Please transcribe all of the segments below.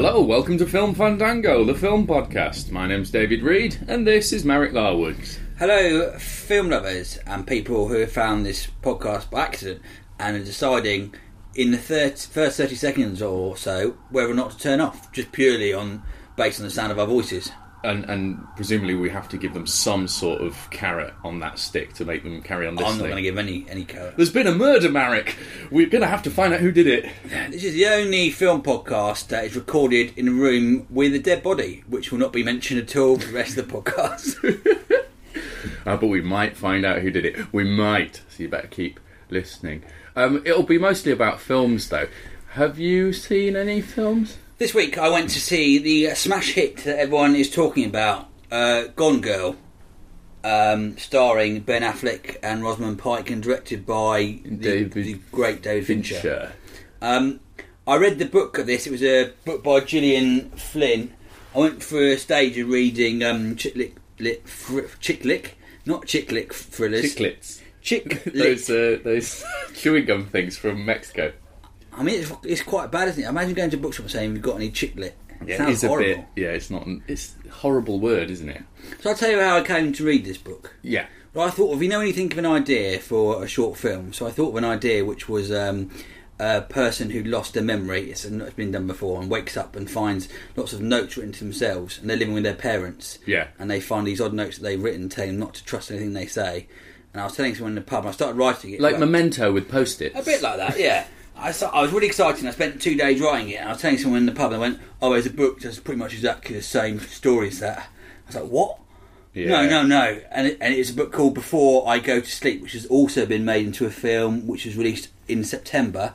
Hello, welcome to Film Fandango, the film podcast. My name's David Reed, and this is Marek Larwood. Hello, film lovers and people who have found this podcast by accident and are deciding in the 30, first 30 seconds or so whether or not to turn off, just purely on based on the sound of our voices. And, and presumably we have to give them some sort of carrot on that stick to make them carry on listening. I'm not going to give any any carrot. There's been a murder, Marek. We're going to have to find out who did it. This is the only film podcast that is recorded in a room with a dead body, which will not be mentioned at all for the rest of the podcast. Uh, but we might find out who did it. We might. So you better keep listening. Um, it'll be mostly about films, though. Have you seen any films? This week I went to see the smash hit that everyone is talking about, uh, Gone Girl, um, starring Ben Affleck and Rosamund Pike and directed by the, David the great David Fincher. Fincher. Um, I read the book of this. It was a book by Gillian Flynn. I went for a stage of reading um, chick lick, lit, fr- chick lick, not chick lick thrillers. Chiclets. Chick those uh, those chewing gum things from Mexico. I mean, it's, it's quite bad, isn't it? Imagine going to a bookshop and saying, "Have got any chick lit?" Yeah, Sounds it's a horrible. bit. Yeah, it's not. It's a horrible word, isn't it? So I'll tell you how I came to read this book. Yeah. Well, I thought, if you know anything of an idea for a short film, so I thought of an idea which was um, a person who lost their memory. It's, it's been done before, and wakes up and finds lots of notes written to themselves, and they're living with their parents. Yeah. And they find these odd notes that they've written telling them not to trust anything they say. And I was telling someone in the pub, and I started writing it. Like Well, Memento with post-its. a bit like that, yeah. I, sta- I was really excited. and I spent two days writing it, and I was telling someone in the pub, and I went, "Oh, there's a book that's pretty much exactly the same story as that." I was like, "What?" Yeah. No, no, no. And, it, and it's a book called Before I Go to Sleep, which has also been made into a film, which was released in September,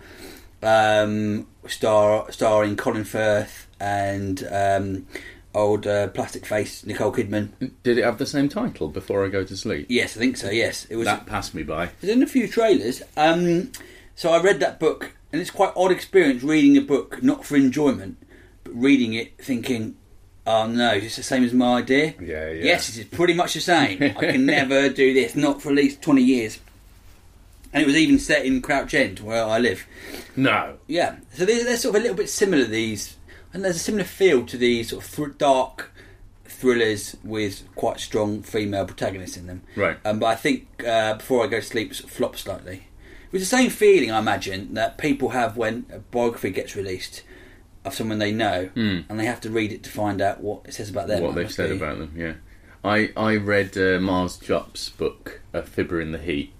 um, star starring Colin Firth and um, old uh, plastic face Nicole Kidman. Did it have the same title? Before I go to sleep. Yes, I think so. Yes, it was. That passed me by. There's in a few trailers. Um, so I read that book, and it's quite odd experience reading a book, not for enjoyment, but reading it thinking, "Oh no, it's the same as my idea." Yeah, yeah. Yes, it is pretty much the same. I can never do this, not for at least twenty years. And it was even set in Crouch End, where I live. No. Yeah, so they're, they're sort of a little bit similar. These, and there's a similar feel to these sort of thr dark thrillers with quite strong female protagonists in them. Right. Um, but I think uh, before I go to sleep, sort of flop slightly. It was the same feeling I imagine that people have when a biography gets released of someone they know, and they have to read it to find out what it says about them. What they've said be- about them. Yeah, I I read uh, Miles Jupp's book, A Fibber in the Heat.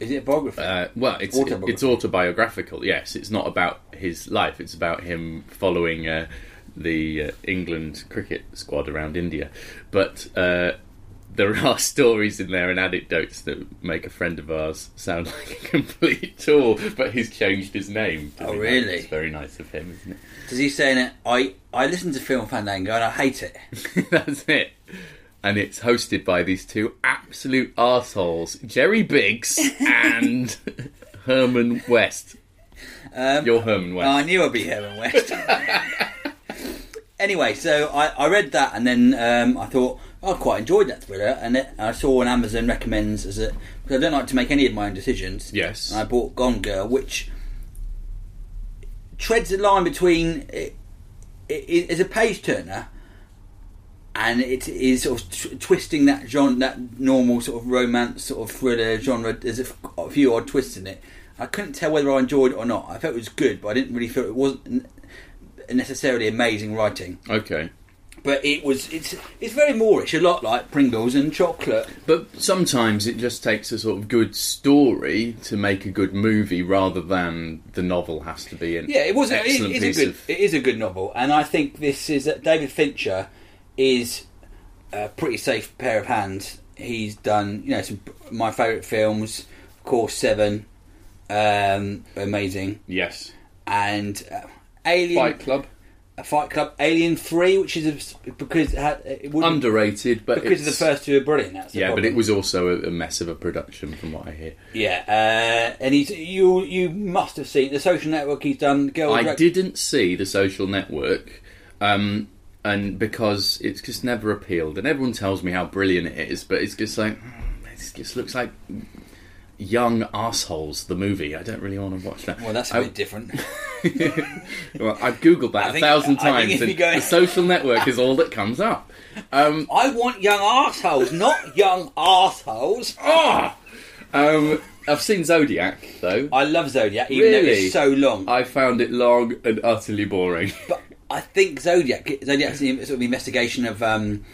Is it a biography? Uh, well, it's Autobiography. it's autobiographical. Yes, it's not about his life. It's about him following uh, the uh, England cricket squad around India. But uh, there are stories in there and anecdotes that make a friend of ours sound like a complete tool. But he's changed his name. Oh, really? It's very nice of him, isn't it? Does he say in it? I I listen to Film Fandango and I hate it. That's it. And it's hosted by these two absolute arseholes, Jerry Biggs and Herman West. Um, You're Herman West. I knew I'd be Herman West. anyway, so I, I read that and then um, I thought I quite enjoyed that thriller, and it, I saw on Amazon recommends as a because I don't like to make any of my own decisions. Yes. and I bought Gone Girl, which treads the line between it, it, it is a page turner and it is sort of tw- twisting that genre, that normal sort of romance sort of thriller genre. There's a, f- a few odd twists in it. I couldn't tell whether I enjoyed it or not. I felt it was good, but I didn't really feel it wasn't necessarily amazing writing. Okay. But it was it's it's very moreish, a lot like Pringles and chocolate. But sometimes it just takes a sort of good story to make a good movie rather than the novel has to be an Yeah, it was. It, excellent it piece is a good. of. It is a good novel, and I think this is uh, David Fincher is a pretty safe pair of hands. He's done you know some my favourite films, of course, Seven, um, amazing, Yes. and uh, Alien, Fight Club. A Fight Club, Alien Three, which is a, because it, had, it Underrated, but because the first two are brilliant. Yeah, but it was also a, a mess of a production, from what I hear. yeah, uh, and he's you you must have seen the Social Network. He's done. Girl I Direct- didn't see the social network, um, and because it's just never appealed, and everyone tells me how brilliant it is, but it's just like it just looks like young assholes. The movie. I don't really want to watch that. Well, that's a I, bit different. well, I've googled that I a think- thousand times, and the social network is all that comes up. Um, I want young assholes, not young assholes. ah! um, I've seen Zodiac though. I love Zodiac, even though Really? it's so long. I found it long and utterly boring. but I think Zodiac, Zodiac's the sort of investigation of um,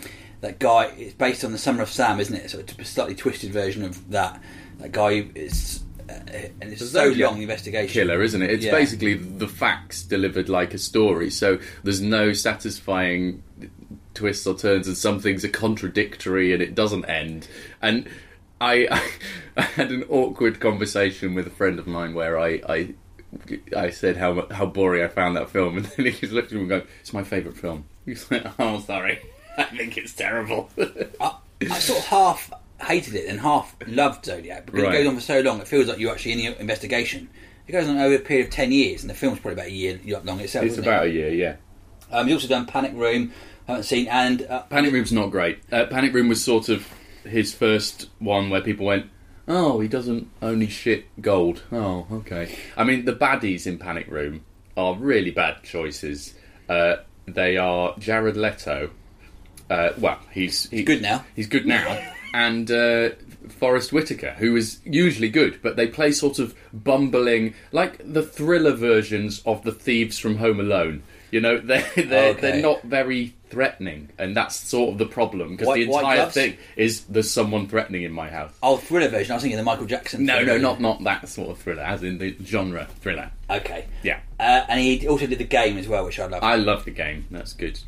that guy. It's based on the Summer of Sam, isn't it? So it's a slightly twisted version of that. That guy is uh, and it's The so long investigation. killer, isn't it? It's Yeah. basically the facts delivered like a story. So there's no satisfying twists or turns, and some things are contradictory, and it doesn't end. And I, I had an awkward conversation with a friend of mine where I. I I said how how boring I found that film, and then he just looked at me and go, "It's my favourite film." He's like, "Oh, sorry, I think it's terrible." I, I sort of half hated it and half loved Zodiac because Right. it goes on for so long. It feels like you're actually in the investigation. It goes on over a period of ten years, and the film's probably about a year long itself. it's about it? a year, yeah. Um, he's also done Panic Room. Haven't seen and uh, Panic Room's not great. Uh, Panic Room was sort of his first one where people went, "Oh, he doesn't only shit gold." Oh, okay. I mean, the baddies in Panic Room are really bad choices. Uh, they are Jared Leto. Uh, well, he's he's good now. He's good now, and uh, Forest Whitaker, who is usually good, but they play sort of bumbling, like the thriller versions of the thieves from Home Alone. You know, they're they're, Okay. they're not very threatening, and that's sort of the problem because the entire thing is there's someone threatening in my house. oh thriller version. I was thinking the Michael Jackson. No, thriller no, not not that sort of thriller, as in the genre thriller. Okay. Yeah, Uh, and he also did the game as well, which I love. I love the game. That's good.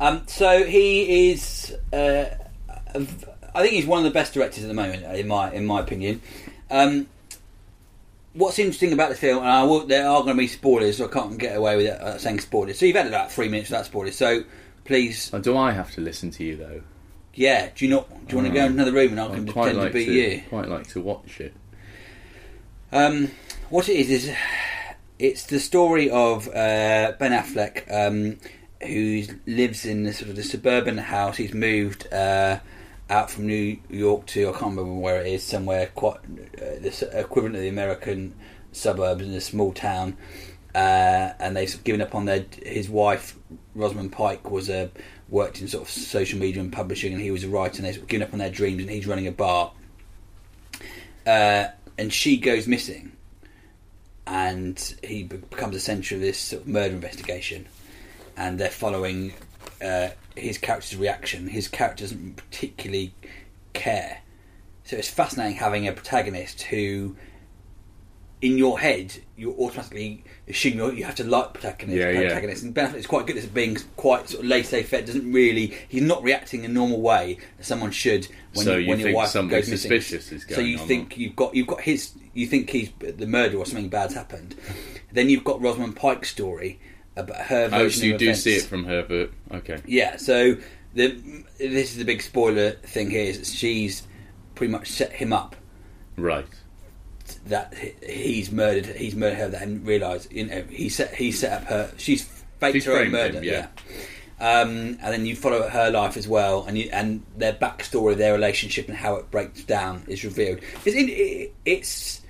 Um, so he is. Uh, I think he's one of the best directors at the moment, in my in my opinion. Um, what's interesting about the film, and I will, there are going to be spoilers, so I can't get away with it, uh, saying spoilers. So you've had about three minutes without spoilers. So please, Oh, do I have to listen to you though? yeah. Do you not? Do you want to go in another room and I can I'd quite pretend like to be you? quite like to watch it. Um, what it is is it's the story of uh, Ben Affleck, um, who lives in this sort of the suburban house. He's moved uh, out from New York to I can't remember where it is, somewhere quite uh, the equivalent of the American suburbs in a small town. Uh, and they've given up on their. His wife, Rosamund Pike, was a worked in sort of social media and publishing, and he was a writer. And they've given up on their dreams, and he's running a bar. Uh, and she goes missing, and he becomes the centre of this sort of murder investigation. And they're following uh, his character's reaction. His character doesn't particularly care, so it's fascinating having a protagonist who, in your head, you automatically assume you you have to like protagonist. Yeah, yeah. protagonist. And Ben Affleck is quite good at being quite sort of laissez-faire. Doesn't really. He's not reacting in a normal way as someone should when, So you, when your think wife something goes missing. suspicious is So you on, think you've got you've got his you think he's the murder or something bad's happened. Then you've got Rosamund Pike's story about her version Oh, so you do events. see it from her, but okay. Yeah, so the this is the big spoiler thing here is she's pretty much set him up Right. that he's murdered he's murdered her that and realised you know he set he set up her she's faked She's her own murder him, yeah. Um, and then you follow her life as well, and you, and their backstory, their relationship, and how it breaks down is revealed. It's in, it, it's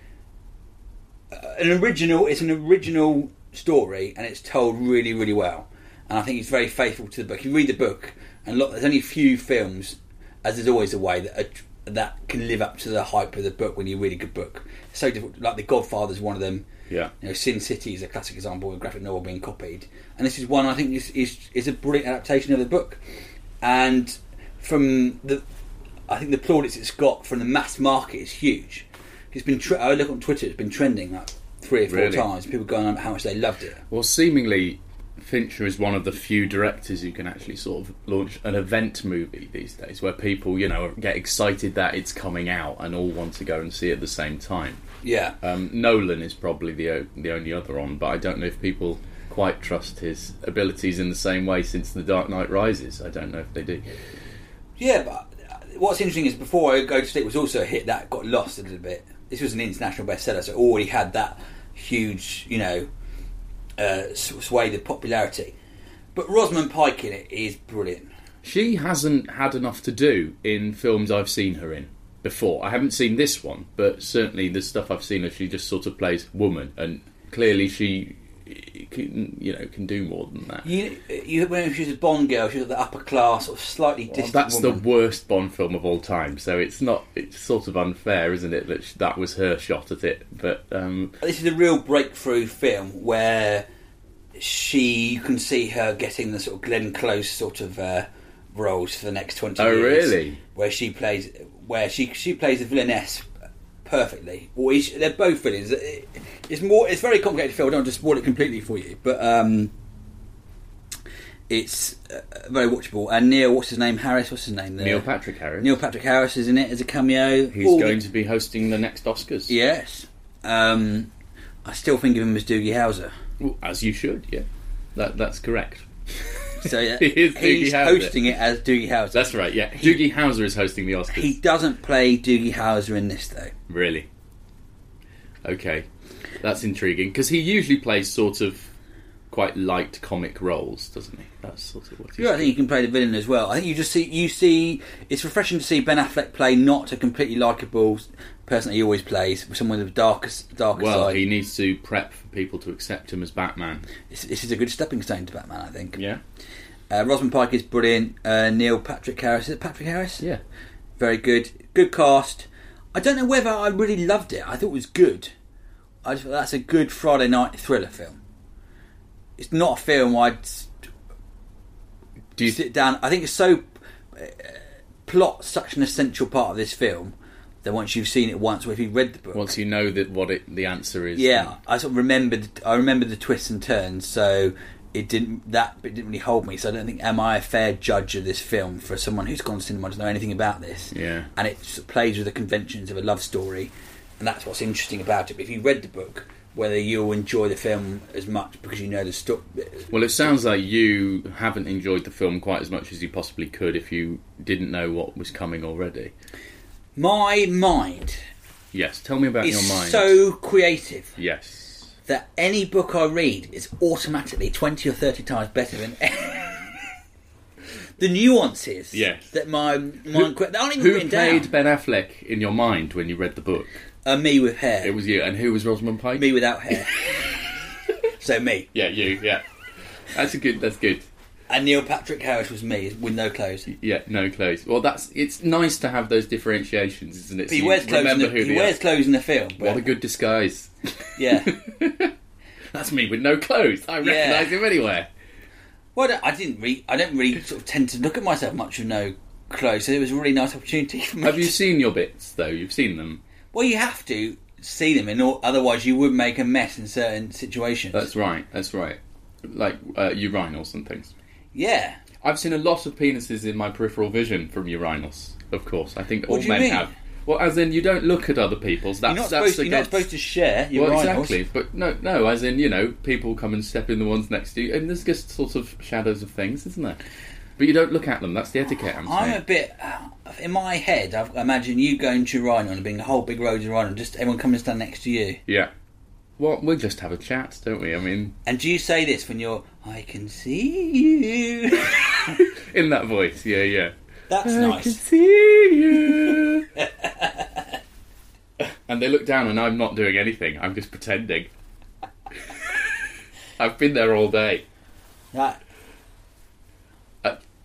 uh, an original. It's an original story, and it's told really, really well. And I think it's very faithful to the book. You read the book, and look, there's only a few films, as there's always a way that are, that can live up to the hype of the book when you read a good book. It's so difficult. Like The Godfather's one of them. Yeah. You know, Sin City is a classic example of a graphic novel being copied, and this is one I think is is, is a brilliant adaptation of the book. And from the, I think the plaudits it's got from the mass market is huge. It's been. Tre- I look on Twitter; it's been trending like three or four Really? times. People going on how much they loved it. Well, seemingly, Fincher is one of the few directors who can actually sort of launch an event movie these days, where people, you know, get excited that it's coming out and all want to go and see it at the same time. Yeah. Um, Nolan is probably the o- the only other on, but I don't know if people quite trust his abilities in the same way since The Dark Knight Rises. I don't know if they do. Yeah, but uh, what's interesting is before I Go to Sleep was also a hit that got lost a little bit. This was an international bestseller, so it already had that huge, you know, uh, swathe of popularity. But Rosamund Pike in it is brilliant. She hasn't had enough to do in films I've seen her in before. I haven't seen this one, but certainly the stuff I've seen her, she just sort of plays woman, and clearly she, can, you know, can do more than that. You, you when she was a Bond girl, she was the upper class, sort of slightly Well, distant that's woman. the worst Bond film of all time, so it's not. It's sort of unfair, isn't it, that sh- that was her shot at it? But um, This is a real breakthrough film where she you can see her getting the sort of Glenn Close sort of uh, roles for the next twenty Oh, years. really? Where she plays, where she she plays the villainess perfectly. Or is- they're both villains. It- It's more. It's very complicated film. I don't want to spoil it completely for you, but um, it's uh, very watchable. And Neil, what's his name? Harris. What's his name? The- Neil Patrick Harris, Neil Patrick Harris is in it as a cameo. he's All the- going to be hosting the next Oscars. Yes. Um, I still think of him as Doogie Howser. Well, as you should. Yeah, that that's correct. So uh, yeah, is he's hosting it as Doogie Howser. That's right. Yeah, Doogie Howser is hosting the Oscars. He doesn't play Doogie Howser in this though. Really? Okay, that's intriguing because he usually plays sort of quite light comic roles, doesn't he? That's sort of what. Yeah, I think you can play the villain as well. I think you just see you see it's refreshing to see Ben Affleck play not a completely likable person he always plays, someone with a darker darker well, side. he needs to prep for people to accept him as Batman. This, this is a good stepping stone to Batman, I think. Yeah. Uh, Rosamund Pike is brilliant. Uh, Neil Patrick Harris is it Patrick Harris? Yeah. very good. Good cast. I don't know whether I really loved it. I thought it was good. I just that's a good Friday night thriller film. It's not a film I'd Do you? sit down. I think it's so uh, plot such an essential part of this film that once you've seen it once, or if you've read the book, once you know that what it, the answer is. yeah, I sort of remembered. I remember the twists and turns, so it didn't that bit didn't really hold me. So I don't think am I a fair judge of this film for someone who's gone to cinema doesn't know anything about this. Yeah. and it sort of plays with the conventions of a love story, and that's what's interesting about it. But if you read the book, whether you'll enjoy the film as much because you know the story. Well, it sounds like you haven't enjoyed the film quite as much as you possibly could if you didn't know what was coming already. My mind Yes, tell me about is your mind. so creative Yes. that any book I read is automatically 20 or 30 times better than the nuances Yes. that my mind they aren't even Who written played down Ben Affleck in your mind when you read the book? uh, me with hair It was you, and who was Rosamund Pike? me without hair so me Yeah, you. Yeah, that's a good. That's good. And Neil Patrick Harris was me with no clothes Yeah, no clothes. Well, that's. It's nice to have those differentiations, isn't it? but he wears clothes in the, who he wears clothes in the film but, What a good disguise. yeah That's me with no clothes. I recognise him anywhere. well I, didn't really I don't really sort of tend to look at myself much with no clothes so it was a really nice opportunity for me Have you seen your bits though? You've seen them. Well, you have to see them, in or, otherwise you would make a mess in certain situations. That's right. That's right. Like uh, urinals and things. Yeah. I've seen a lot of penises in my peripheral vision from urinals. Of course, I think What all do you men mean? have. Well, as in, you don't look at other people's. That's You're not, that's supposed to, you're not against- supposed to share your well, rhinos. exactly. But no, no. As in, you know, people come and step in the ones next to you, and there's just sort of shadows of things, isn't there? But you don't look at them. That's the etiquette. I'm I'm a saying. bit. Uh, in my head, I've, I imagine you going to Rhino and being a whole big road of and just everyone coming and stand next to you. Yeah. Well, we just have a chat, don't we? I mean, And do you say this when you're, I can see you? in that voice. Yeah, yeah. That's I can nice. see you. and they look down, and I'm not doing anything. I'm just pretending. I've been there all day. That,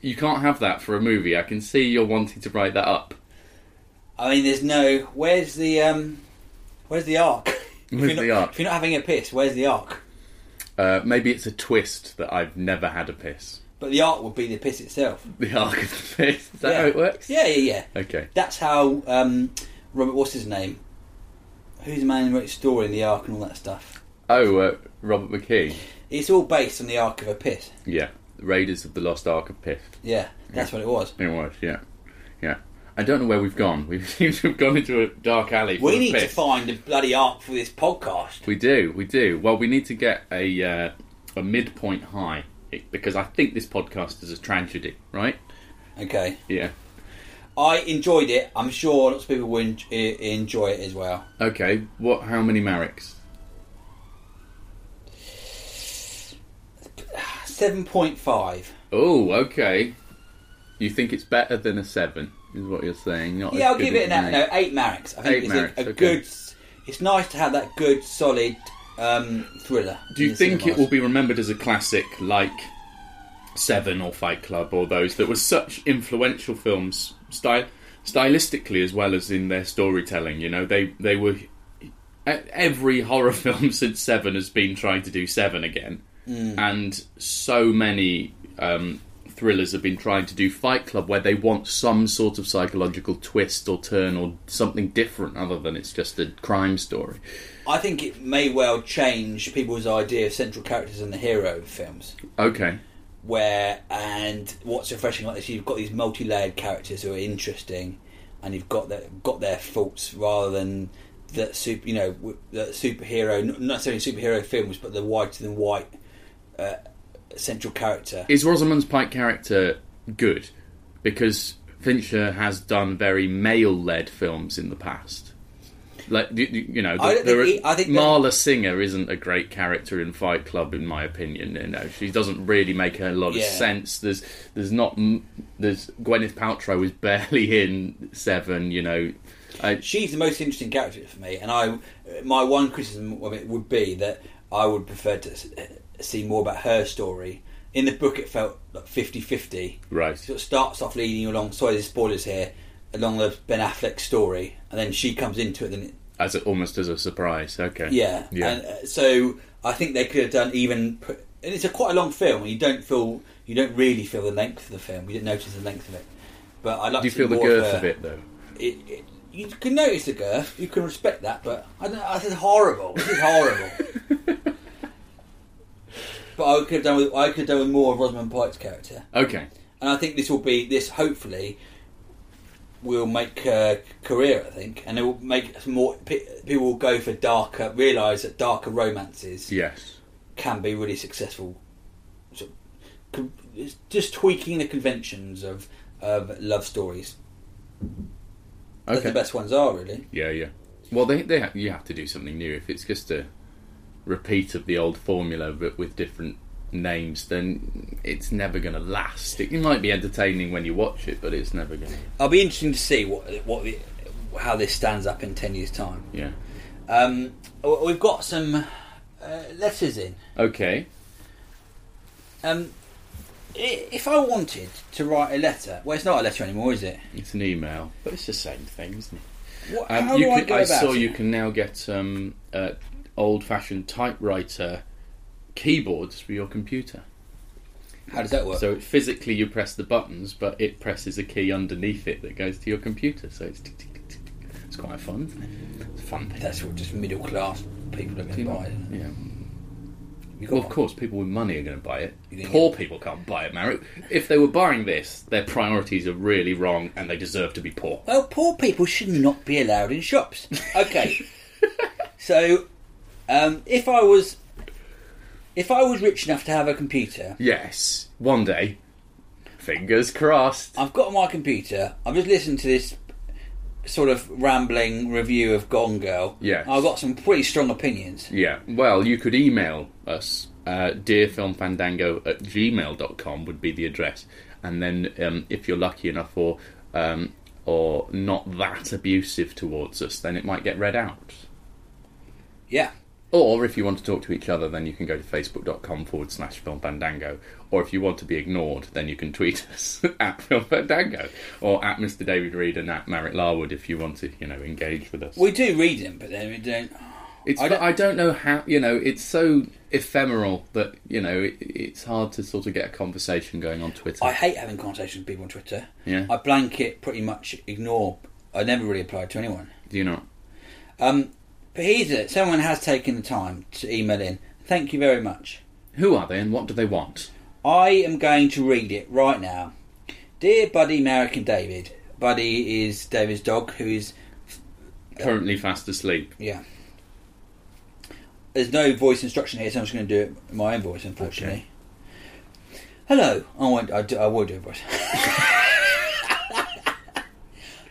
You can't have that for a movie. I can see you're wanting to write that up. I mean, there's no. Where's the um, where's the arc? If Where's you're the not, arc? If you're not having a piss, where's the arc? Uh, maybe it's a twist that I've never had a piss. But the arc would be the piss itself. The arc of the piss. Is that yeah. how it works? Yeah, yeah, yeah. Okay. That's how um, Robert. What's his name? Who's the man who wrote the story and the arc and all that stuff? Oh, uh, Robert McKee. It's all based on the arc of a piss. Yeah. Raiders of the Lost Ark of Piss. Yeah, that's what it was. It was, yeah. Yeah. I don't know where we've gone. We seem to have gone into a dark alley. We need to find the bloody arc for this podcast. We do, we do. Well, we need to get a uh, a midpoint high because I think this podcast is a tragedy, right? Okay. Yeah. I enjoyed it. I'm sure lots of people will enjoy it as well. Okay. What? How many Mareks? 7.5. Oh, okay. You think it's better than a seven? Is what you're saying? Not Yeah, I'll give it an eight. no, eight. eight I think Eight it's a, a okay. good. It's nice to have that good, solid um, thriller. Do you think it will be remembered as a classic like Seven or Fight Club or those that were such influential films, style, stylistically as well as in their storytelling? You know, they they were. Every horror film since Seven has been trying to do Seven again, and so many um, thrillers have been trying to do Fight Club, where they want some sort of psychological twist or turn or something different other than it's just a crime story. I think it may well change people's idea of central characters and the hero films. Okay, Where and what's refreshing like this, you've got these multi-layered characters who are interesting, and you've got their got their faults rather than the super, you know, the superhero, not necessarily superhero films, but the whiter than white uh, central character. Is Rosamund's Pike character good? Because Fincher has done very male-led films in the past. Like you, you know, I there think are- he- I think that- Marla Singer isn't a great character in Fight Club, in my opinion. You know, she doesn't really make a lot of Yeah. sense. There's, there's not, there's Gwyneth Paltrow is barely in Seven. You know, I, she's the most interesting character for me, and I my one criticism of it would be that I would prefer to see more about her story. In the book, it felt like 50-50. right. So it starts off leading you along. Sorry, there's spoilers here. Along the Ben Affleck story, and then she comes into it. Then it, As a, almost as a surprise. Okay. yeah, Yeah. And, uh, so I think they could have done even. put- And it's a quite a long film, and you don't feel you don't really feel the length of the film. You don't notice the length of it. But I like. Do you to feel the girth her- of it though? it, it, you can notice the girth, you can respect that, but I don't. This is horrible. This is horrible. but I could have done with I could have done with more of Rosamund Pike's character, Okay. and I think this will be this. Hopefully, will make her career. I think, and it will make some more pe- people will go for darker. Realise that darker romances Yes. can be really successful. So, con- it's just tweaking the conventions of of love stories. That's Okay. the best ones are really. Yeah, yeah. Well, they they you have to do something new. If it's just a repeat of the old formula but with different names, then it's never going to last. It might be entertaining when you watch it, but it's never going to. I'll be interesting to see what what how this stands up in ten years' time. Yeah. Um, we've got some uh, letters in. Okay. Um, if I wanted to write a letter, well, it's not a letter anymore, is it? It's an email, but it's the same thing, isn't it? What, Um, how you do I can, I about saw it? you can now get um, uh, old-fashioned typewriter keyboards for your computer. How does that work? So physically, you press the buttons, but it presses a key underneath it that goes to your computer. So it's tick, tick, tick, tick. it's quite fun. Isn't it? It's fun thing. That's what just middle class people are going to buy. Isn't it? Yeah. Well, of course, people with money are going to buy it. Poor people can't buy it, Marek. If they were buying this, their priorities are really wrong, and they deserve to be poor. Well, poor people should not be allowed in shops. Okay. so, um, if I was, if I was rich enough to have a computer, Yes, one day. Fingers crossed. I've got my computer. I've just listened to this sort of rambling review of Gone Girl. Yes. I've got some pretty strong opinions. Yeah, well, you could email us. Uh, dearfilmfandango at gmail.com would be the address. And then um, if you're lucky enough or, um, or not that abusive towards us, then it might get read out. Yeah. Or if you want to talk to each other, then you can go to facebook.com forward slash film fandango. Or if you want to be ignored, then you can tweet us at film fandango or at Mr. David Reed and at Marek Larwood if you want to, you know, engage with us. We do read them, but then we don't. It's, I don't, I don't know how, you know, it's so ephemeral that, you know, it, it's hard to sort of get a conversation going on Twitter. I hate having conversations with people on Twitter. Yeah. I blanket pretty much ignore. I never really apply to anyone. Do you not? Um, but here's it. Someone has taken the time to email in. Thank you very much. Who are they and what do they want? I am going to read it right now. Dear Buddy, Marek, and David. Buddy is David's dog, who is Currently fast asleep. yeah. There's no voice instruction here, so I'm just going to do it in my own voice, unfortunately. Hello. I won't. I, do, I will do a voice.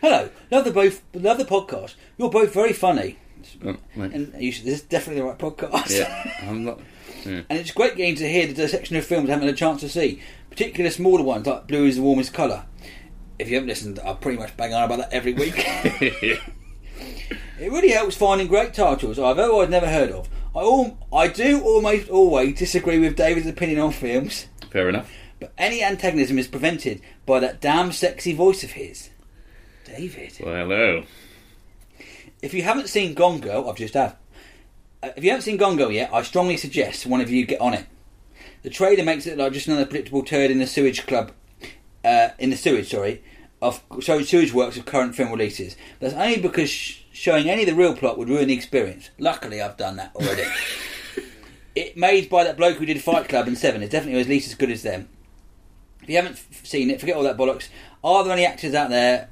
Hello. Love the both. Love the podcast. You're both very funny. Oh, right. And you should, this is definitely the right podcast. yeah, I'm not. Yeah. And it's great getting to hear the dissection of films I haven't had a chance to see, particularly the smaller ones like Blue is the Warmest Colour. If you haven't listened, I pretty much bang on about that every week. it really helps finding great titles I've otherwise never heard of. I al- I do almost always disagree with David's opinion on films, Fair enough. but any antagonism is prevented by that damn sexy voice of his. David. Well, hello. If you haven't seen Gongo, I've just have. Uh, if you haven't seen Gongo yet, I strongly suggest one of you get on it. The trailer makes it look like just another predictable turd in the sewage club, uh, in the sewage, sorry, of sorry, sewage works of current film releases. That's only because sh- showing any of the real plot would ruin the experience. Luckily, I've done that already. it made by that bloke who did Fight Club and Seven is definitely at least as good as them. If you haven't f- seen it, forget all that bollocks. Are there any actors out there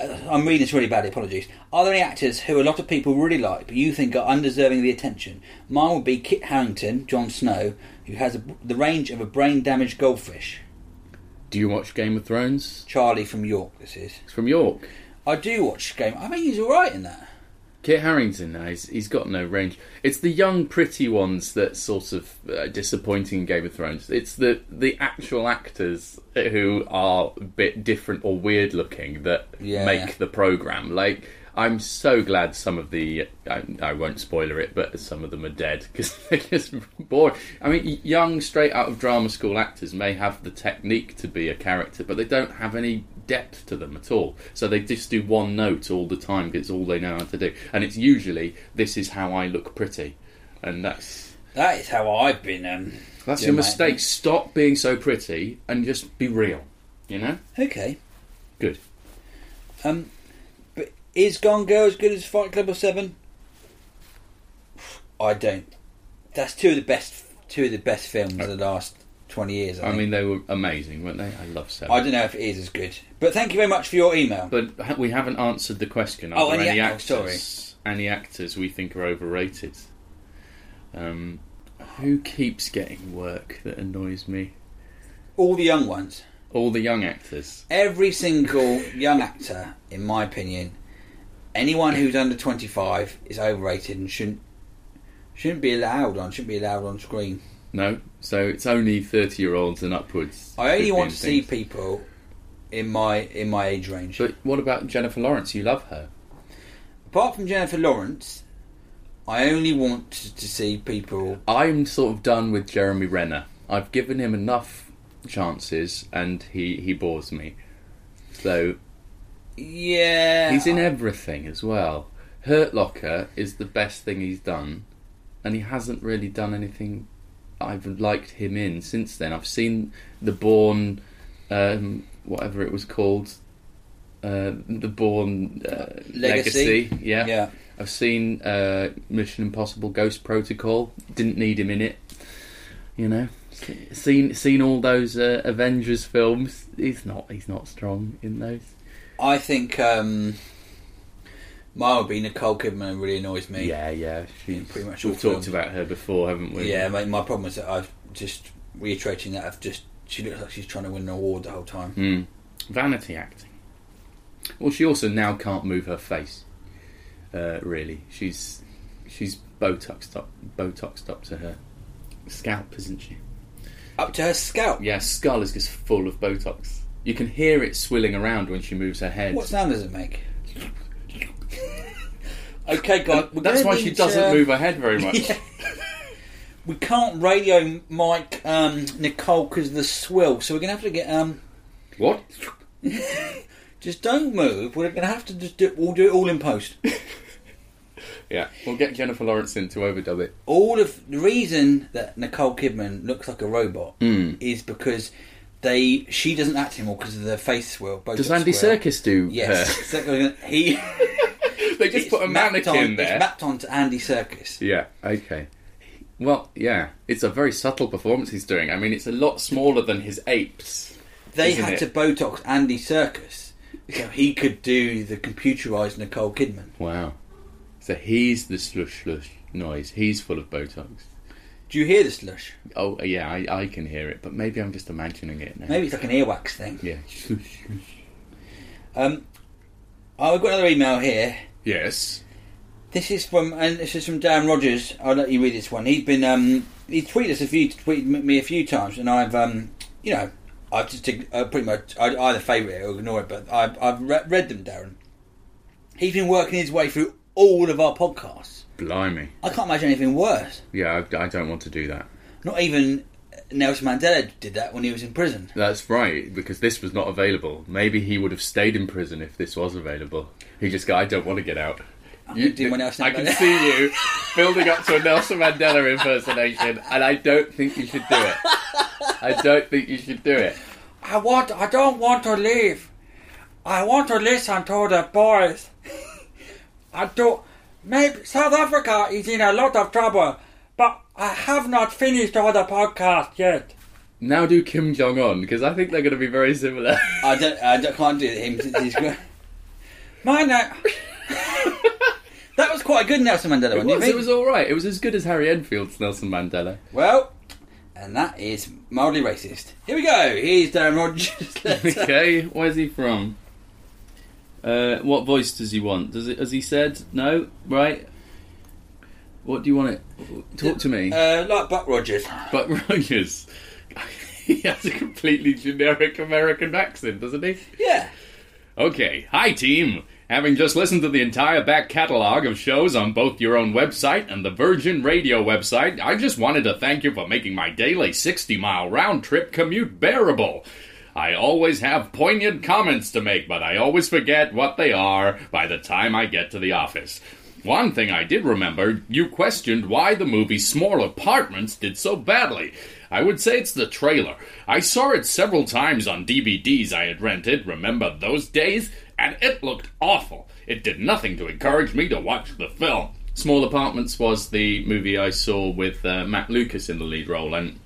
Uh, I'm reading this really badly, apologies. Are there any actors who a lot of people really like but you think are undeserving of the attention? Mine would be Kit Harington, Jon Snow, who has a, the range of a brain damaged goldfish. Do you watch Game of Thrones? Charlie from York, this is. It's from York. I do watch Game. I think he's alright in that. Kit Harington, he's, he's got no range. It's the young, pretty ones that sort of uh, disappointing in Game of Thrones. It's the the actual actors who are a bit different or weird looking that Yeah. make the program. Like, I'm so glad some of the I, I won't spoiler it, but some of them are dead because they're just boring. I mean, young, straight out of drama school actors may have the technique to be a character, but they don't have any depth to them at all. So they just do one note all the time because it's all they know how to do, and it's usually this is how I look pretty, and that's That is how I've been. Um, that's your mate. mistake. Stop being so pretty and just be real. You know, okay. good. Um, but is Gone Girl as good as Fight Club or Seven? I don't. That's two of the best. Two of the best films of the last twenty years. I, I think. mean, they were amazing, weren't they? I love Seven. I don't know if it is as good. But thank you very much for your email. But ha- we haven't answered the question. Are Oh, there any any, act- oh, actors? Any actors we think are overrated? Um, who keeps getting work that annoys me? All the young ones. All the young actors. Every single young actor, in my opinion, anyone who's under twenty five is overrated and shouldn't shouldn't be allowed on. Shouldn't be allowed on screen. No, so it's only thirty-year-olds and upwards. I only want to see things. people in my in my age range. But what about Jennifer Lawrence? You love her. Apart from Jennifer Lawrence, I only want to, to see people. I'm sort of done with Jeremy Renner. I've given him enough chances, and he he bores me. So Yeah, He's in everything as well. Hurt Locker is the best thing he's done, and he hasn't really done anything I've liked him in since then. I've seen the Bourne, um, whatever it was called, uh, the Bourne uh, Legacy. Legacy. Yeah. Yeah. I've seen uh, Mission Impossible: Ghost Protocol. Didn't need him in it. You know, seen seen all those uh, Avengers films. He's not he's not strong in those. I think um, mine would be Nicole Kidman. Really annoys me. Yeah, yeah. She's, pretty much We've all talked about her before, haven't we? Yeah, my, my problem is that I've just reiterating that I've just she looks like she's trying to win an award the whole time. Mm. Vanity acting. Well, she also now can't move her face. Uh, really, she's she's botoxed up, botoxed up to her scalp, isn't she? Up to her scalp. Yeah, skull is just full of botox. You can hear it swilling around when she moves her head. What sound does it make? Okay, guys. That's why she doesn't to- move her head very much. Yeah. We can't radio Mike um, Nicole because of the swill, so we're gonna have to get um. What? Just don't move. We're gonna have to just do. We'll do it all in post. Yeah, we'll get Jennifer Lawrence in to overdub it. all of the reason that Nicole Kidman looks like a robot Hmm. is because they she doesn't act anymore because of the face swirl. Does Andy. Serkis do Yes, her? He. They just it's put a mannequin on, there. It's mapped onto Andy Serkis. Yeah, okay. Well, yeah, it's a very subtle performance he's doing. I mean, it's a lot smaller than his apes. They had it? to Botox Andy Serkis so he could do the computerized Nicole Kidman. Wow. So he's the slush slush noise. He's full of Botox. Do you hear the slush? Oh, yeah, I, I can hear it, but maybe I'm just imagining it now. Maybe it's like an earwax thing. Yeah. Um, I've got another email here. Yes. This is from and this is from Dan Rogers. I'll let you read this one. He's been um he tweeted us a few tweeted me a few times, and I've um you know I've just uh, pretty much I either favourite it or ignore it, but I've I've re- read them, Darren. He's been working his way through all of our podcasts. Blimey. I can't imagine anything worse. Yeah, I, I don't want to do that. Not even Nelson Mandela did that when he was in prison. That's right, because this was not available. Maybe he would have stayed in prison if this was available. He just go, I don't want to get out. You do one else I can see you building up to a Nelson Mandela impersonation, and I don't think you should do it. I don't think you should do it. I want. I don't want to leave. I want to listen to the boys. I do. Maybe South Africa is in a lot of trouble, but I have not finished all the podcast yet. Now do Kim Jong Un, because I think they're going to be very similar. I don't. I don't, can't do him. My name. that was quite a good Nelson Mandela it one. do was, think? it was all right. It was as good as Harry Enfield's Nelson Mandela. Well, and that is mildly racist. Here we go. Here's Darren Rogers. okay, where's he from? Uh, what voice does he want? Does it? Has he said no? Right. What do you want it? Talk to me. Uh, like Buck Rogers. But Rogers, he has a completely generic American accent, doesn't he? Yeah. Okay, hi team. Having just listened to the entire back catalog of shows on both your own website and the Virgin Radio website, I just wanted to thank you for making my daily 60 mile round trip commute bearable. I always have poignant comments to make, but I always forget what they are by the time I get to the office. One thing I did remember, you questioned why the movie Small Apartments did so badly. I would say it's the trailer. I saw it several times on DVDs I had rented, remember those days? And it looked awful. It did nothing to encourage me to watch the film. Small Apartments was the movie I saw with uh, Matt Lucas in the lead role, and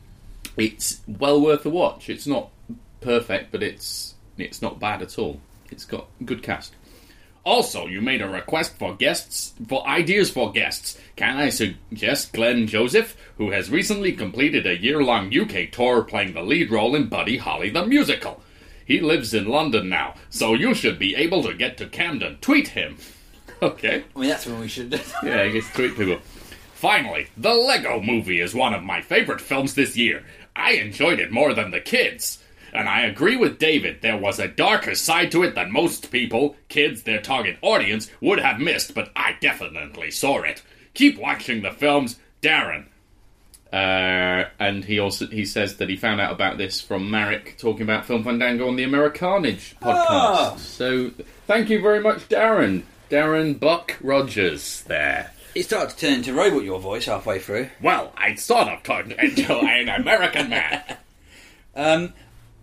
it's well worth a watch. It's not perfect, but it's it's not bad at all. It's got good cast. Also, you made a request for guests, for ideas for guests. Can I suggest Glenn Joseph, who has recently completed a year long UK tour playing the lead role in Buddy Holly the Musical? He lives in London now, so you should be able to get to Camden. Tweet him. Okay. I mean, that's when we should. Yeah, I guess tweet people. Finally, the Lego movie is one of my favorite films this year. I enjoyed it more than the kids. And I agree with David, there was a darker side to it than most people, kids, their target audience, would have missed, but I definitely saw it. Keep watching the films, Darren. Uh, and he also he says that he found out about this from Marek talking about Film Fandango on the Americanage podcast. Ah. So thank you very much, Darren. Darren Buck Rogers there. It started to turn into robot your voice halfway through. Well, I sort of turned into an American man. Um,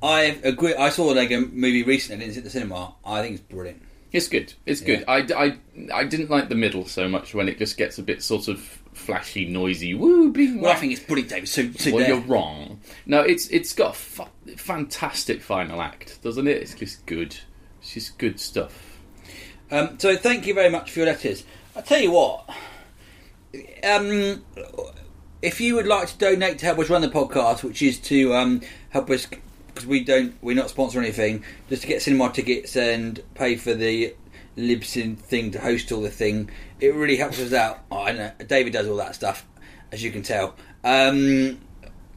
I agree. I saw a Lego movie recently. I didn't at the cinema. I think it's brilliant. It's good. It's good. I, I, I didn't like the middle so much when it just gets a bit sort of flashy, noisy. Woo, bing, Well, I think it's brilliant, David. So, so Well, there. you're wrong. No, it's it's got a fa- fantastic final act, doesn't it? It's just good. It's just good stuff. Um, so thank you very much for your letters. I tell you what, um, if you would like to donate to help us run the podcast, which is to um, help us because we don't we're not sponsoring anything, just to get cinema tickets and pay for the Libsyn thing to host all the thing, it really helps us out. Oh, I know David does all that stuff, as you can tell. Um,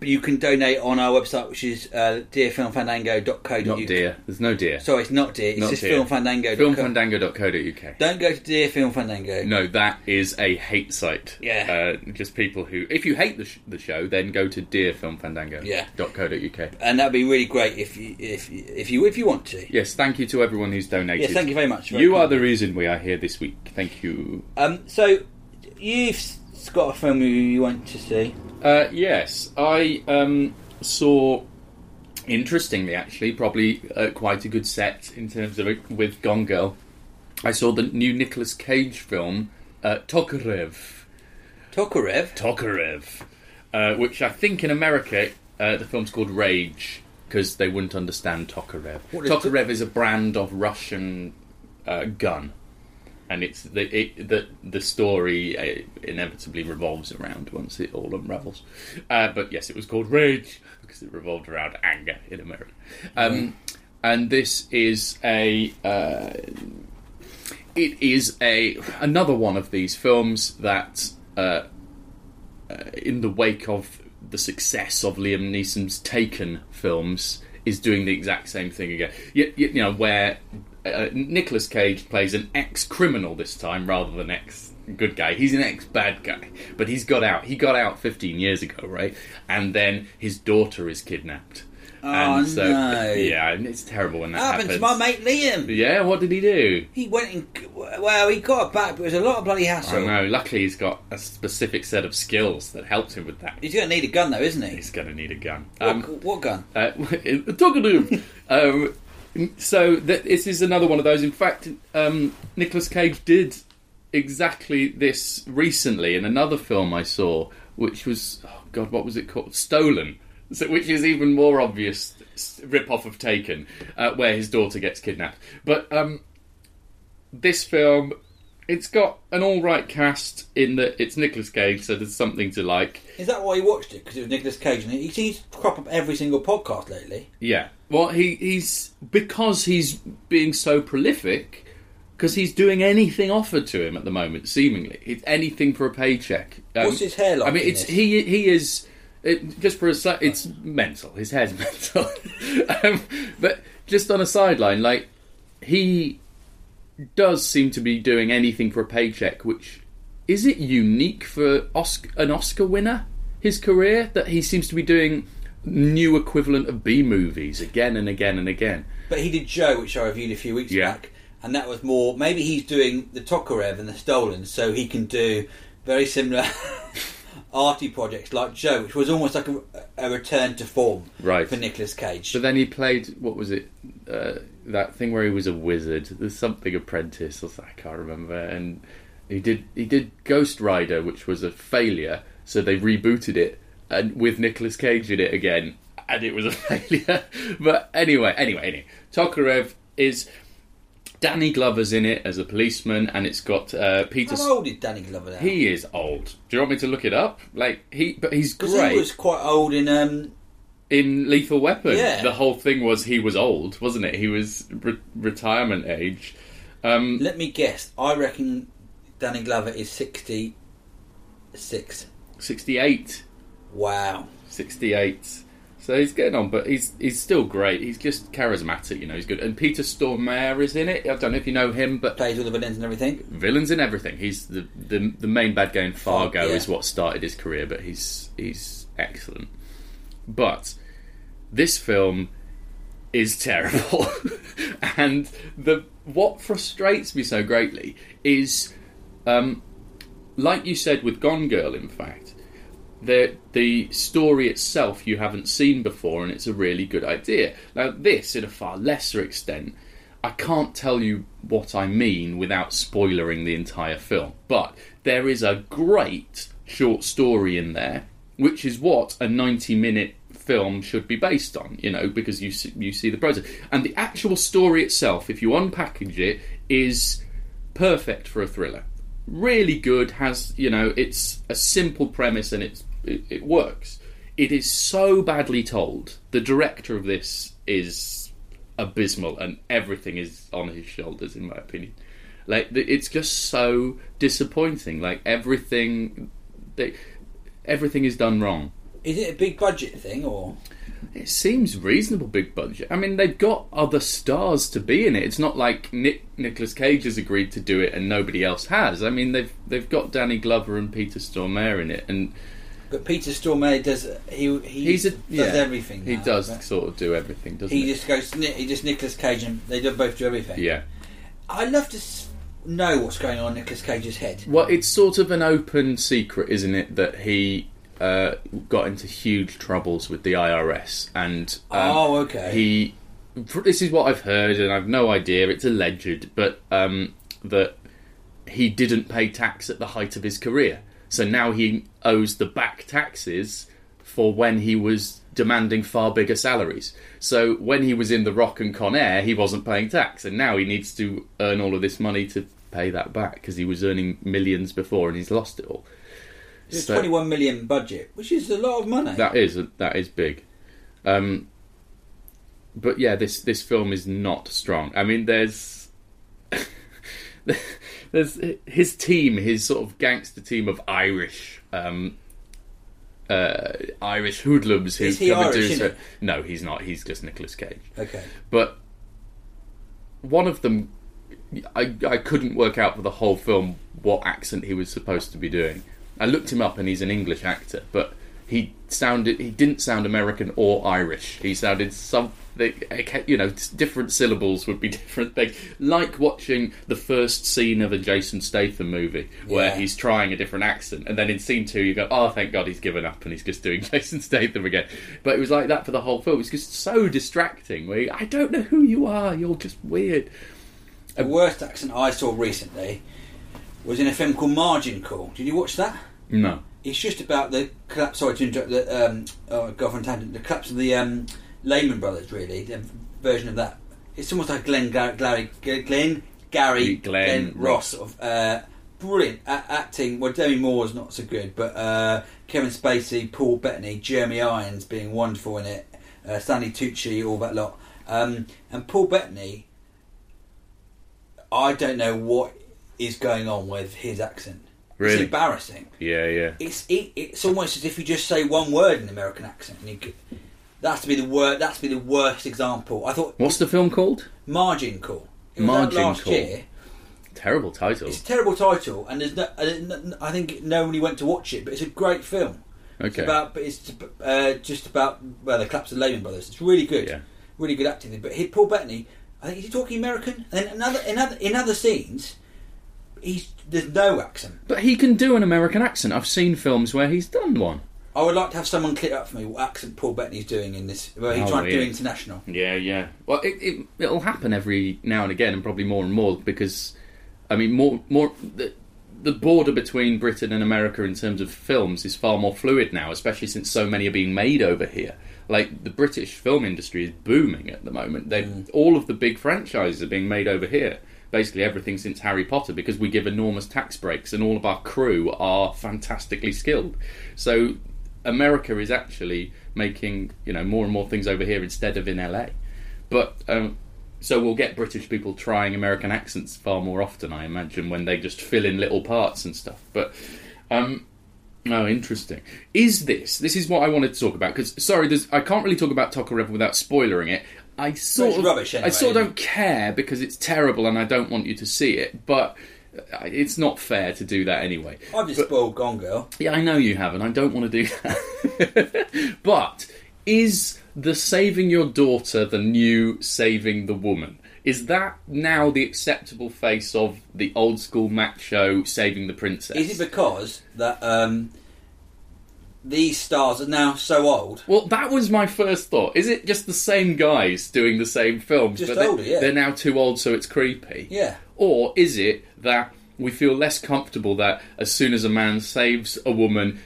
but you can donate on our website, which is uh, dearfilmfandango.co.uk. Not dear. There's no dear. Sorry, it's not dear. It's Not just dear. filmfandango. Filmfandango.co.uk. Don't go to Dear Film Fandango. No, that is a hate site. Yeah. Uh, just people who, if you hate the, sh- the show, then go to Yeah. dearfilmfandango.co.uk. And that'd be really great if you if you- if you if you want to. Yes, thank you to everyone who's donated. Yes, thank you very much. Very You are the reason we are here this week. Thank you. Um, so you've s- got a film you, you want to see. Uh, yes, I um, saw. Interestingly, actually, probably uh, quite a good set in terms of it with Gone Girl. I saw the new Nicolas Cage film, uh, Tokarev. Tokarev. Tokarev, uh, which I think in America uh, the film's called Rage because they wouldn't understand Tokarev. What is Tokarev is a brand of Russian uh, gun, and it's the it, the the story uh, inevitably revolves around once it all unravels. Uh, but yes, it was called Rage because it revolved around anger in America. Um, And this is a. Uh, it is a another one of these films that uh, uh, in the wake of the success of Liam Neeson's Taken films, is doing the exact same thing again. You, you know, where uh, Nicolas Cage plays an ex-criminal this time rather than ex-good guy. He's an ex-bad guy, but he's got out. He got out 15 years ago, right? And then his daughter is kidnapped. Oh, and so, no. Yeah, it's terrible when that Happened happens. to my mate Liam. Yeah, what did he do? He went and well, he got back, but it was a lot of bloody I hassle. know. Luckily, he's got a specific set of skills that helped him with that. He's going to need a gun, though, isn't he? He's going to need a gun. What, Um, what gun? uh, Talkative. um, so th- this is another one of those. In fact, um, Nicolas Cage did exactly this recently in another film I saw, which was oh God, what was it called? Stolen. So, which is even more obvious rip-off of Taken, uh, where his daughter gets kidnapped. But um, this film, it's got an all right cast in that it's Nicolas Cage, so there's something to like. Is that why you watched it? Because it was Nicolas Cage, and he seems to crop up every single podcast lately. Yeah. Well, he, he's because he's being so prolific, because he's doing anything offered to him at the moment. Seemingly, it's anything for a paycheck. Um, What's his hair like I mean, it's this? he he is it, just for a sec. It's mental. His hair's mental. um, but just on a sideline, like he does seem to be doing anything for a paycheck, which is it unique for Oscar, an Oscar winner? His career that he seems to be doing new equivalent of B movies again and again and again. But he did Joe, which I reviewed a few weeks Yeah. back, and that was more. Maybe he's doing the Tokarev and the Stolen, so he can do very similar arty projects like Joe, which was almost like a, a return to form Right. for Nicolas Cage. But then he played what was it? Uh, that thing where he was a wizard. There's something apprentice or something, I can't remember. And he did he did Ghost Rider, which was a failure. So they rebooted it and with Nicolas Cage in it again, and it was a failure. but anyway, anyway, anyway, Tokarev is. Danny Glover's in it as a policeman, and it's got uh, Peter. How old is Danny Glover now? He is old. Do you want me to look it up? Like he, but he's great he was quite old in um, in Lethal Weapon. Yeah. The whole thing was he was old, wasn't it? He was re- retirement age. Um, Let me guess. I reckon Danny Glover is sixty-six. 68. Wow. 68. So he's getting on, but he's he's still great. He's just charismatic, you know. He's good. And Peter Stormare is in it. I don't know if you know him, but Plays all the villains and everything. villains and everything. He's the the, the main bad guy in Fargo yeah. is what started his career, but he's he's excellent. But this film is terrible, and the what frustrates me so greatly is, um, like you said with Gone Girl, in fact, the the story itself you haven't seen before, and it's a really good idea. Now, this, in a far lesser extent, I can't tell you what I mean without spoiling the entire film, but there is a great short story in there, which is what a ninety-minute film should be based on. You know, because you see, you see the process, and the actual story itself, if you unpackage it, is perfect for a thriller. Really good. Has you know, it's a simple premise and it's it, it works. It is so badly told. The director of this is abysmal, and everything is on his shoulders, in my opinion. Like it's just so disappointing. Like everything, they, everything is done wrong. Is it a big budget thing or? It seems reasonable big budget. I mean, they've got other stars to be in it. It's not like Nick Nicolas Cage has agreed to do it and nobody else has. I mean, they've they've got Danny Glover and Peter Stormare in it, and But Peter Stormare does he he he's a does yeah, everything. He does sort of do everything, doesn't He he? just goes. He just Nicolas Cage and they do both do everything. yeah. I'd love to know what's going on in Nicolas Cage's head. Well, it's sort of an open secret, isn't it, that he uh, got into huge troubles with the IRS, and um, Oh, okay. He, this is what I've heard, and I've no idea. It's alleged, but um, that he didn't pay tax at the height of his career, so now he owes the back taxes for when he was demanding far bigger salaries. So when he was in The Rock and Con Air, he wasn't paying tax, and now he needs to earn all of this money to pay that back because he was earning millions before and he's lost it all. It's So- a 21 million budget, which is a lot of money. that is that is big. Um, but yeah, this this film is not strong. I mean, there's there's his team, his sort of gangster team of Irish. Um, uh, Irish hoodlums who Is he Irish, so- No, he's not. He's just Nicolas Cage. okay. But one of them, I, I couldn't work out for the whole film what accent he was supposed to be doing. I looked him up and he's an English actor, but he sounded he didn't sound American or Irish. He sounded something you know different syllables would be different things. Like watching the first scene of a Jason Statham movie where Yeah. he's trying a different accent, and then in scene two you go, oh thank God he's given up and he's just doing Jason Statham again. But it was like that for the whole film. It's just so distracting. Where you, I don't know who you are. You're just weird. The worst accent I saw recently was in a film called Margin Call. Did you watch that? No. It's just about the collapse. Sorry to interrupt. The um, oh, go off on a tangent. The collapse of the um, Lehman Brothers. Really, the version of that. It's almost like Glenn Gar- Gary, Glenn Gary Glenn Ross. Of uh, brilliant acting. Well, Demi Moore's not so good, but uh, Kevin Spacey, Paul Bettany, Jeremy Irons being wonderful in it. Uh, Stanley Tucci, all that lot. Um, and Paul Bettany, I don't know what is going on with his accent. Really? It's embarrassing Yeah, yeah. it's it, it's almost as if you just say one word in American accent. And you could, that's to be the wor That's to be the worst example. I thought What's the film called? Margin Call. It was Margin last Call. year. Terrible title. It's a terrible title, and there's no, uh, I think nobody went to watch it, but it's a great film. It's Okay. about, but it's uh, just about well, the collapse of the Lehman Brothers. It's really good, Yeah. really good acting. But he, Paul Bettany, I think he's talking American, and in other in other in other scenes, he's there's no accent. But he can do an American accent. I've seen films where he's done one. I would like to have someone clear up for me what accent Paul Bettany's doing in this. Well, he's Oh, trying to do international. Yeah, yeah. Well, it, it it'll happen every now and again, and probably more and more because, I mean, more more the, the border between Britain and America in terms of films is far more fluid now, especially since so many are being made over here. Like the British film industry is booming at the moment. They mm. all of the big franchises are being made over here. Basically everything since Harry Potter because we give enormous tax breaks and all of our crew are fantastically skilled. So America is actually making you know more and more things over here instead of in LA. But um, so we'll get British people trying American accents far more often, I imagine, when they just fill in little parts and stuff. But um, oh, interesting. Is this? This is what I wanted to talk about because sorry, I can't really talk about Tokarev without spoilering it. I sort of rubbish I sort of don't care because it's terrible and I don't want you to see it, but. It's not fair to do that anyway. I've just spoiled Gone Girl. Yeah, I know you have, and I don't want to do that. but is the saving your daughter the new saving the woman? Is that now the acceptable face of the old school macho saving the princess? Is it because that um, these stars are now so old? well, that was my first thought. Is it just the same guys doing the same films, Just but they- yeah. they're now too old, so it's creepy? Yeah. Or is it that we feel less comfortable that as soon as a man saves a woman,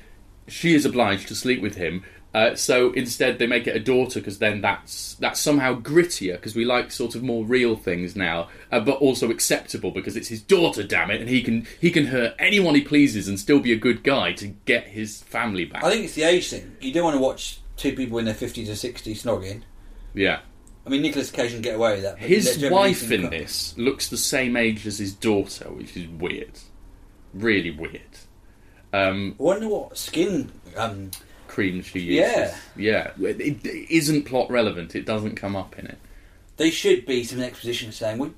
she is obliged to sleep with him? Uh, so instead, they make it a daughter because then that's that's somehow grittier because we like sort of more real things now, uh, but also acceptable because it's his daughter. Damn it, and he can he can hurt anyone he pleases and still be a good guy to get his family back. I think it's the age thing. You don't want to watch two people in their 50s or 60s snogging. yeah. I mean, Nicolas Cage can get away with that. but His wife in this looks the same age as his daughter, which is weird. Really weird. Um, I wonder what skin um, cream she uses. Yeah. yeah. It, it isn't plot relevant. It doesn't come up in it. They should be some exposition saying, well,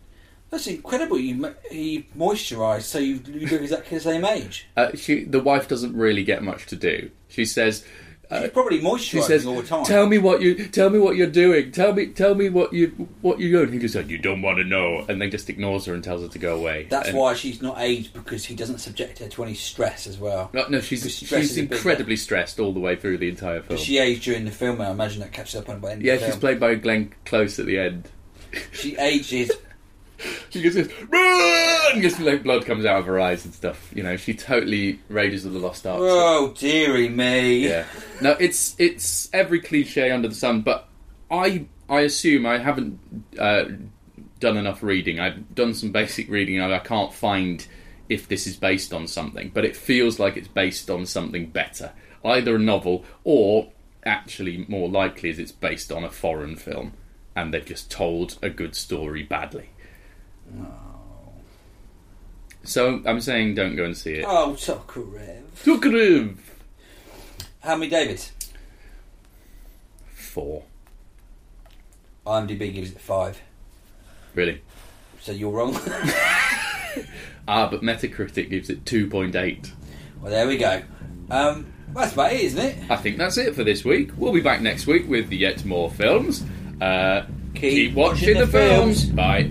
that's incredible. You you moisturise, so you, you look exactly the same age. Uh, she, the wife doesn't really get much to do. She says, Uh, she's probably she moisturising says, all the time. "Tell me what you, tell me what you're doing. Tell me, tell me what you, what you're doing." He just said, oh, "You don't want to know," and then just ignores her and tells her to go away. That's And- why she's not aged because he doesn't subject her to any stress as well. No, no, she's she's is a big incredibly stressed all the way through the entire film. But she aged during the film, I imagine that catches up on by the end yeah, she's played by Glenn Close at the end. She ages. She just goes, run! Just like blood comes out of her eyes and stuff. You know, she totally Raiders of the Lost Ark. Oh dearie me! Yeah. No, it's it's every cliche under the sun, but I I assume I haven't uh, done enough reading. I've done some basic reading. and I can't find if this is based on something, but it feels like it's based on something better, either a novel or actually more likely is it's based on a foreign film, and they've just told a good story badly. So I'm saying don't go and see it. Oh, Tokarev. Tokarev! How many Davids? Four. IMDb gives it five. Really? So you're wrong. Ah, but Metacritic gives it 2.8. well, there we go. Um, that's about it, isn't it? I think that's it for this week. We'll be back next week with yet more films. Uh, keep, watching, the, films. Bye.